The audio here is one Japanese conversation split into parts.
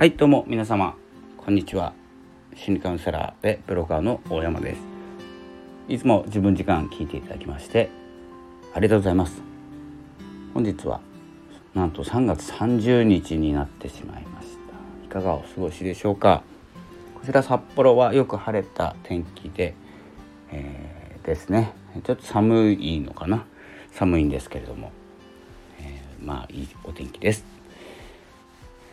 はいどうも皆様。こんにちは。心理カウンセラーでブロガーの大山です。いつも自分時間聞いていただきましてありがとうございます。本日はなんと3月30日になってしまいました。いかがお過ごしでしょうか。こちら札幌はよく晴れた天気で、えー、ですね。ちょっと寒いのかな。寒いんですけれども、えー、まあいいお天気です。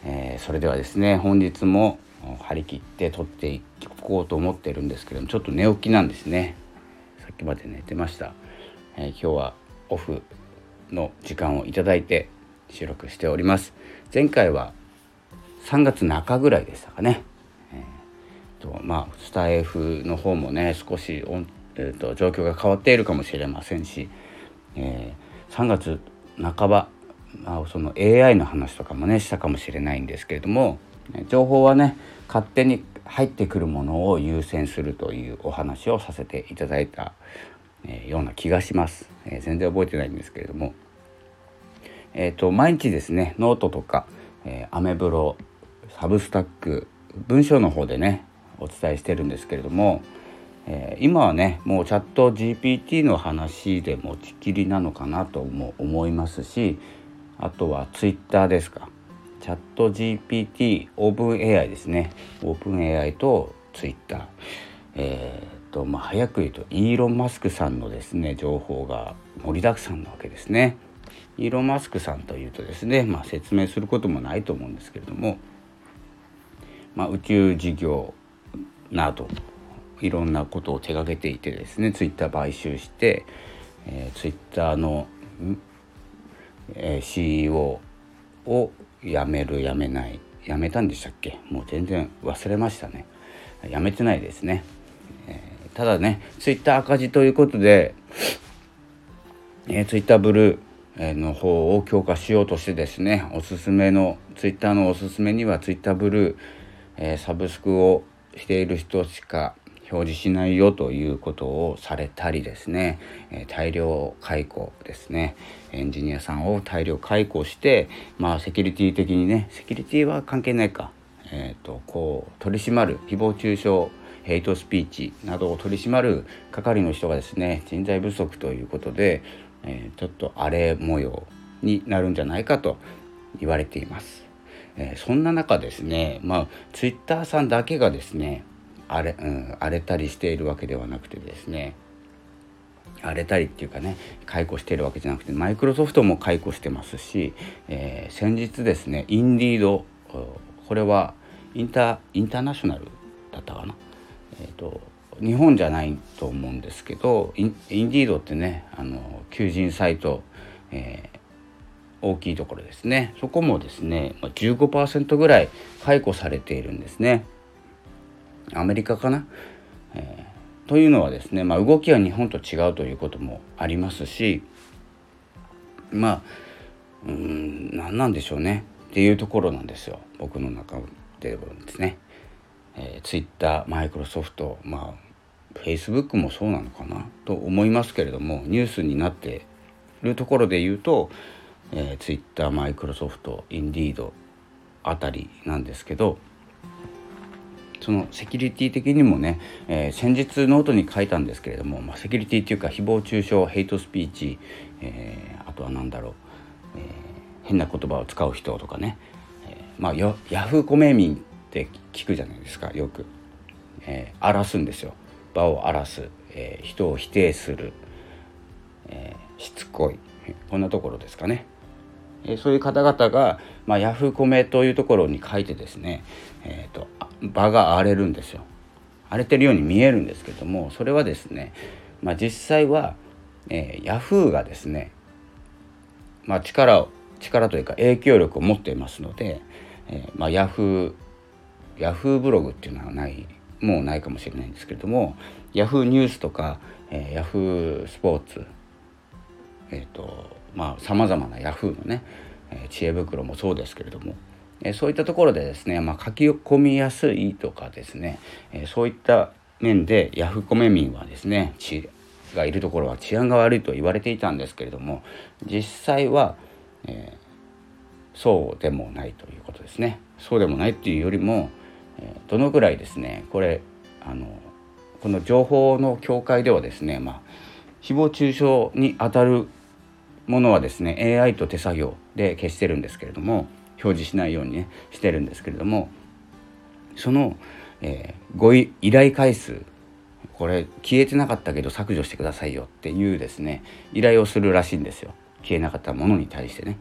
えー、それではですね本日も張り切って撮っていこうと思ってるんですけどもちょっと寝起きなんですね。さっきまで寝てました、えー、今日はオフの時間をいただいて収録しております。前回は3月中ぐらいでしたかね、えー、とまあスタイフの方もね少しえーと、状況が変わっているかもしれませんし、えー、3月半ばまあ、その AI の話とかもねしたかもしれないんですけれども情報はね勝手に入ってくるものを優先するというお話をさせていただいた、えー、ような気がします、えー、全然覚えてないんですけれども。えっ、ー、と毎日ですねノートとか、えアメブロ Substack 文章の方でねお伝えしてるんですけれども、え今はねもうチャット GPT の話で持ちきりなのかなとも思いますしあとはツイッターですか。チャット GPT オープン AI ですね。オープン AI とツイッター。えー、とまあ早く言うとイーロン・マスクさんのですね情報が盛りだくさんなわけですね。イーロン・マスクさんというとですね、まあ、説明することもないと思うんですけれども、まあ、宇宙事業などいろんなことを手がけていてですねツイッター買収して、えー、ツイッターのえー、CEO を辞める辞めない。辞めたんでしたっけ？もう全然忘れましたね。辞めてないですね、えー、ただねツイッター赤字ということで、えー、ツイッターブルーの方を強化しようとしてですねおすすめのツイッターのおすすめにはツイッターブルー、えー、サブスクをしている人しか表示しないよということをされたりですね、え大量解雇ですね。エンジニアさんを大量解雇してまあセキュリティ的にねセキュリティは関係ないか、えーと、こう取り締まる誹謗中傷ヘイトスピーチなどを取り締まる係の人がですね人材不足ということで、えー、ちょっと荒れ模様になるんじゃないかと言われています。えー、そんな中ですねまあツイッターさんだけがですね荒れ,、うん、荒れたりしているわけではなくてですね荒れたりっていうかね解雇しているわけじゃなくてマイクロソフトも解雇してますし、えー、先日ですねインディードこれはインタインターナショナルだったかな、えーと、日本じゃないと思うんですけどインインディードってねあの求人サイト、えー、大きいところですねそこもですね15%ぐらい解雇されているんですね。アメリカかな、えー、というのはですね、まあ、動きは日本と違うということもありますしまあうん何なんでしょうね？っていうところなんですよ。僕の中でですね。えー、ツイッターマイクロソフトまあフェイスブックもそうなのかな？と思いますけれどもニュースになっているところで言うと、えー、ツイッターマイクロソフト Indeed あたりなんですけどそのセキュリティ的にもね、えー、先日ノートに書いたんですけれども、まあ、セキュリティっていうか誹謗中傷ヘイトスピーチ、えー、あとは何だろう、えー、変な言葉を使う人とかね、えまあヤフーコメ民って聞くじゃないですかよく、え荒らすんですよ。場を荒らす、え人を否定する、えしつこい。こんなところですかね。えそういう方々が、まあ、ヤフーコメというところに書いてですね、えーと、場が荒れるんですよ。荒れてるように見えるんですけどもそれはですね、まあ、実際は、えー、ヤフーがですね、まあ、力を力というか影響力を持っていますので、えー、まあ、ヤフーヤフーブログっていうのはないもうないかもしれないんですけれどもヤフーニュースとか、えー、ヤフースポーツえっ、ー、とさまざまなヤフーのね、え知恵袋もそうですけれどもえそういったところでですね、まあ、書き込みやすいとかですね、えそういった面でヤフコメ民はですね血がいるところは治安が悪いと言われていたんですけれども実際は、えー、そうでもないということですね。そうでもないっていうよりも、えどのぐらいですねこれあのこの情報の境界ではですね、まあ、誹謗中傷にあたるものはですね AI と手作業で消してるんですけれども表示しないようにねしてるんですけれどもその、えー、ご依頼回数これ消えてなかったけど削除してくださいよっていうですね依頼をするらしいんですよ。消えなかったものに対してね。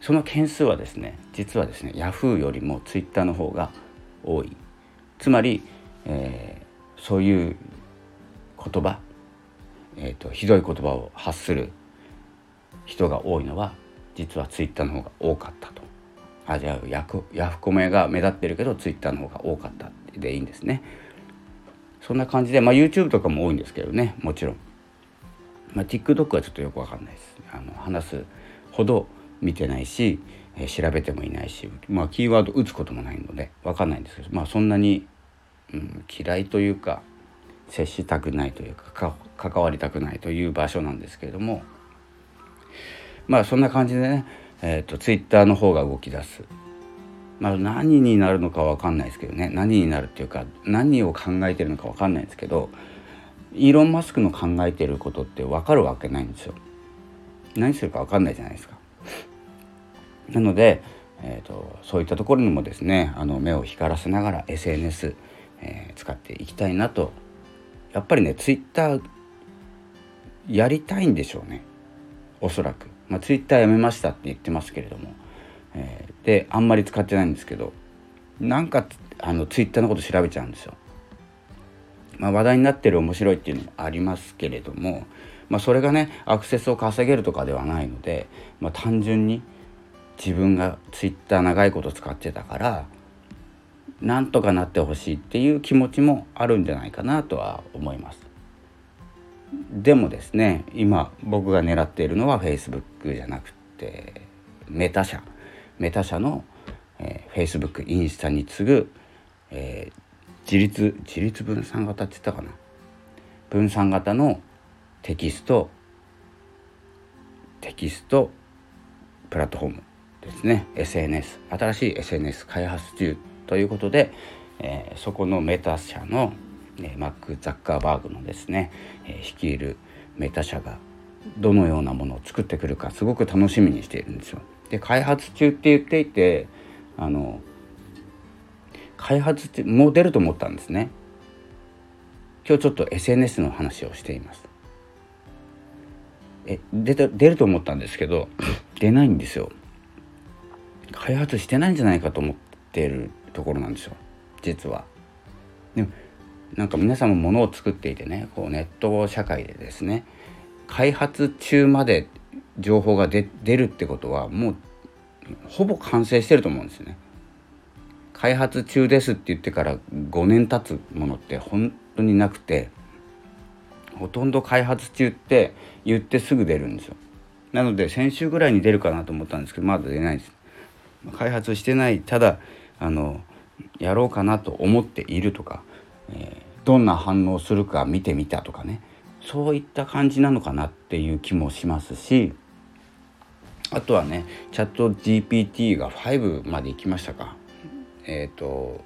その件数はですね実はですね Yahoo よりも Twitter の方が多い。つまり、えー、そういう言葉、えーと、ひどい言葉を発する人が多いのは実は Twitter の方が多かったと。あじゃあヤフヤフコメが目立ってるけど Twitter の方が多かったでいいんですね。そんな感じで、まあ、YouTube とかも多いんですけどね。もちろん、まあ、TikTok はちょっとよくわかんないです。あの話すほど見てないし、えー、調べてもいないし、まあ、キーワード打つこともないので分かんないんですけど、まあ、そんなに、うん、嫌いというか接したくないというか関わりたくないという場所なんですけれどもまあそんな感じでね、えーと、ツイッターの方が動き出す。まあ、何になるのか分かんないですけどね何になるっていうか何を考えてるのか分かんないですけどイーロン・マスクの考えてることって分かるわけないんですよ。何するか分かんないじゃないですか。なので、えーと、そういったところにもですねあの目を光らせながら SNS、えー、使っていきたいなとやっぱりねツイッターやりたいんでしょうねおそらく、まあ、ツイッターやめましたって言ってますけれども、えー、であんまり使ってないんですけどなんかあのツイッターのこと調べちゃうんですよ。まあ、話題になってる面白いっていうのもありますけれども、まあ、それがねアクセスを稼げるとかではないので、まあ、単純に自分がツイッター長いこと使ってたからなんとかなってほしいっていう気持ちもあるんじゃないかなとは思います。でもですね今僕が狙っているのは Facebook じゃなくてメタ社。メタ社の、えー、Facebook インスタに次ぐ、えー、自立自立分散型って言ったかな。分散型のテキストテキストプラットフォームですね。SNS 新しい SNS 開発中ということで、えー、そこのメタ社の、え、マック・ザッカーバーグのですね、え、率いるメタ社がどのようなものを作ってくるかすごく楽しみにしているんですよ。で開発中って言っていてあの開発ってもう出ると思ったんですね。今日ちょっと SNS の話をしています。え出た出ると思ったんですけど 出ないんですよ。開発してないんじゃないかと思ってるところなんですよ実は。でもなんか皆さんもものを作っていてねこうネット社会でですね開発中まで情報が出るってことはもうほぼ完成してると思うんですよね。開発中ですって言ってから5年経つものって本当になくてほとんど開発中って言ってすぐ出るんですよ。なので先週ぐらいに出るかなと思ったんですけどまだ出ないです。開発してないただあのやろうかなと思っているとか、えー、どんな反応するか見てみたとかね。そういった感じなのかなっていう気もしますしあとはねチャット GPT が5まで行きましたか。えっ、ー、と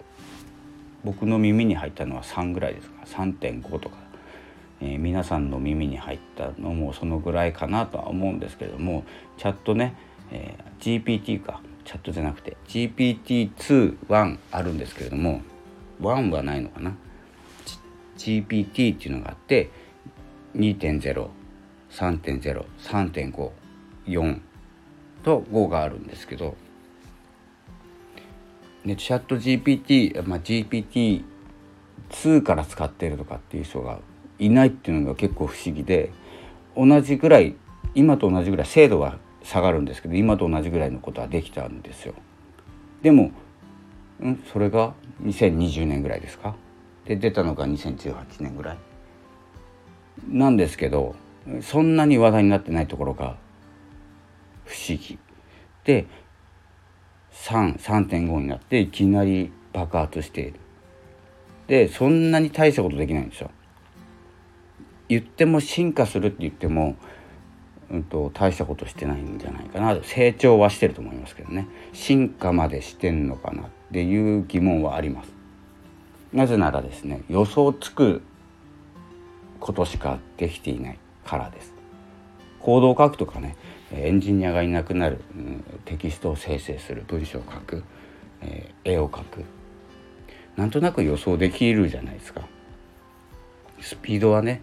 僕の耳に入ったのは3ぐらいですか。3.5とか、えー、皆さんの耳に入ったのもそのぐらいかなとは思うんですけれどもチャットね、えー、GPT か。チャットじゃなくて GPT21 あるんですけれども1はないのかな。GPT っていうのがあって2.03.03.54と5があるんですけど、ね、チャット GPT、まあ、GPT2 から使ってるとかっていう人がいないっていうのが結構不思議で同じぐらい今と同じぐらい精度は下がるんですけど今と同じぐらいのことはできたんですよ。でも、ん、それが2020年ぐらいですか？で出たのが2018年ぐらい。なんですけどそんなに話題になってないところが不思議。で33.5になっていきなり爆発して。いるでそんなに大したことできないんですよ。言っても進化するって言ってもうんと、大したことしてないんじゃないかな。成長はしてると思いますけどね。進化までしてんのかなっていう疑問はあります。なぜならですね予想つくことしかできていないからです。コードを書くとかねエンジニアがいなくなる、うん、テキストを生成する文章を書く、えー、絵を描く。なんとなく予想できるじゃないですか。スピードはね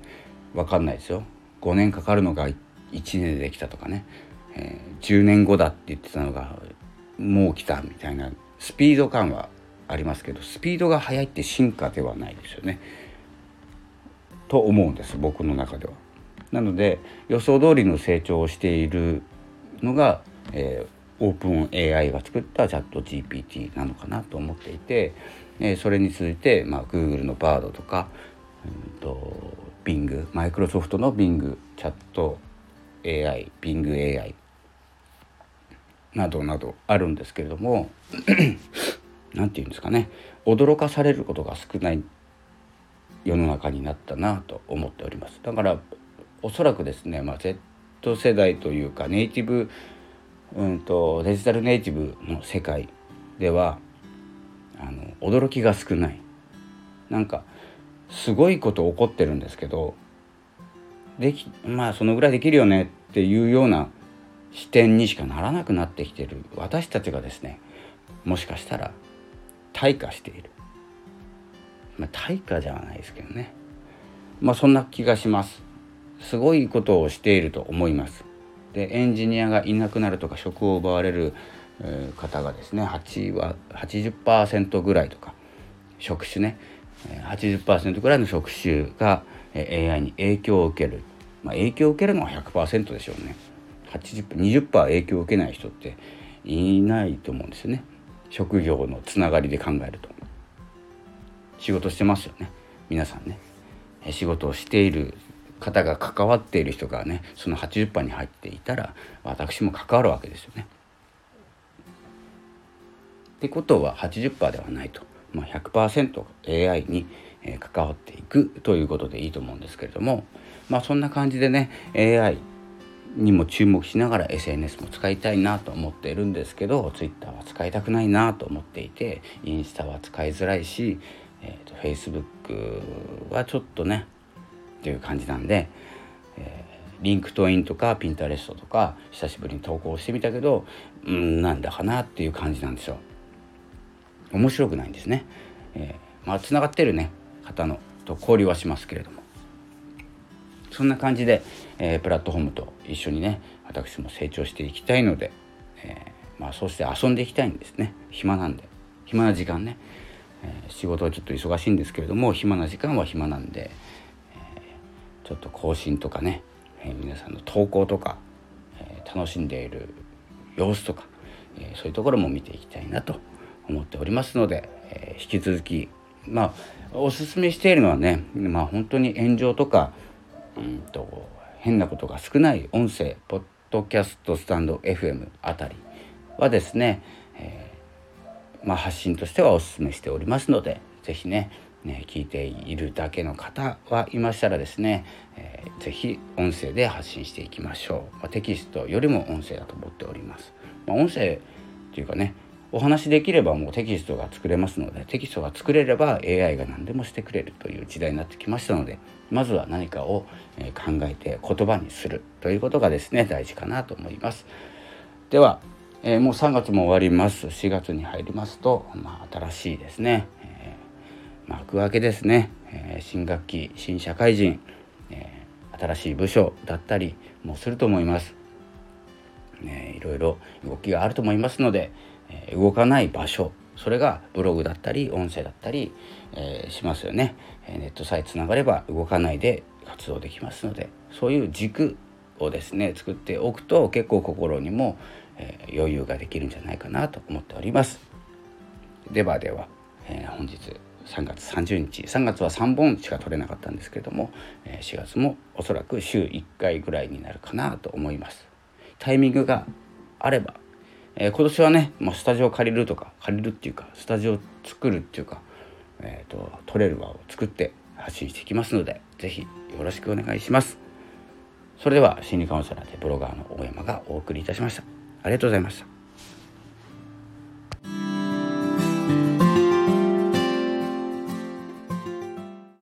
分かんないですよ。5年かかるのが1年でできたとかね、えー、10年後だって言ってたのがもう来たみたいな。スピード感はありますけどスピードが速いって進化ではないですよね。と思うんです僕の中では。なので予想通りの成長をしているのが、えー、オープン AI が作ったチャット GPT なのかなと思っていて、えー、それに続いて、まあ、Google の Bard とか、うんと、Bing マイクロソフトの Bing チャット AI Bing AI などなどあるんですけれども何て言うんですかね。驚かされることが少ない世の中になったなと思っております。だからおそらくですね、まあ、Z 世代というかネイティブ、うんと、デジタルネイティブの世界ではあの驚きが少ない。なんかすごいこと起こってるんですけどできまあそのぐらいできるよねっていうような視点にしかならなくなってきてる。私たちがですねもしかしたら退化している、まあ、退化じゃないですけどね。まあそんな気がします。すごいことをしていると思います。でエンジニアがいなくなるとか職を奪われる方がですね8は80%ぐらいとか職種ね。80%ぐらいの職種が AI に影響を受ける、まあ、影響を受けるのは100%でしょうね。80 20%影響を受けない人っていないと思うんですよね。職業のつながりで考えると。仕事してますよね。皆さんね。仕事をしている方が関わっている人がねその80%に入っていたら私も関わるわけですよね。ってことは80%ではないと、まあ100、100%AI に関わっていくということでいいと思うんですけれども。まあそんな感じでね AI にも注目しながら SNS も使いたいなと思っているんですけど Twitter は使いたくないなと思っていてインスタは使いづらいし、えーと、Facebook はちょっとねっていう感じなんで、えー、 LinkedIn とか Pinterest とか久しぶりに投稿してみたけどうんなんだかなっていう感じなんですよ。面白くないんですね。えー、まあつながってるね方のと交流はしますけれどもそんな感じで、えー、プラットフォームと一緒にね私も成長していきたいので、えー、まあ、そうして遊んでいきたいんですね。暇なんで。暇な時間ね、えー、仕事はちょっと忙しいんですけれども暇な時間は暇なんで、えちょっと更新とかね、え皆さんの投稿とか、え楽しんでいる様子とか、えそういうところも見ていきたいなと思っておりますので、え引き続きまあおすすめしているのはねまあ本当に炎上とかうんと変なことが少ない音声ポッドキャストスタンド FM あたりはですね、えー、まあ、発信としてはお勧めしておりますので是非ねね聞いているだけの方はいましたらですね、えー、ぜひ音声で発信していきましょう、まあ、テキストよりも音声だと思っております、まあ、音声っていうかねお話できればもうテキストが作れますのでテキストが作れれば AI が何でもしてくれるという時代になってきましたのでまずは何かを考えて言葉にするということがですね大事かなと思います。では、えー、もう3月も終わります。4月に入りますと、まあ、新しいですね、えー、幕開けですね、えー、新学期新社会人、え新しい部署だったりもすると思います、ね、いろいろ動きがあると思いますので、え動かない場所それがブログだったり音声だったり、え、しますよね。ネットさえつながれば動かないで活動できますのでそういう軸をですね作っておくと結構心にも、え、余裕ができるんじゃないかなと思っております。ではでは、え、本日3月30日3月は3本しか取れなかったんですけれども4月もおそらく週1回ぐらいになるかなと思います。タイミングがあればえー、今年はね、まあ、スタジオ借りるとか借りるっていうかスタジオ作るっていうか、えーと、撮れる場を作って発信していきますので是非よろしくお願いします。それでは心理カウンセラーでブロガーの大山がお送りいたしました。ありがとうございました。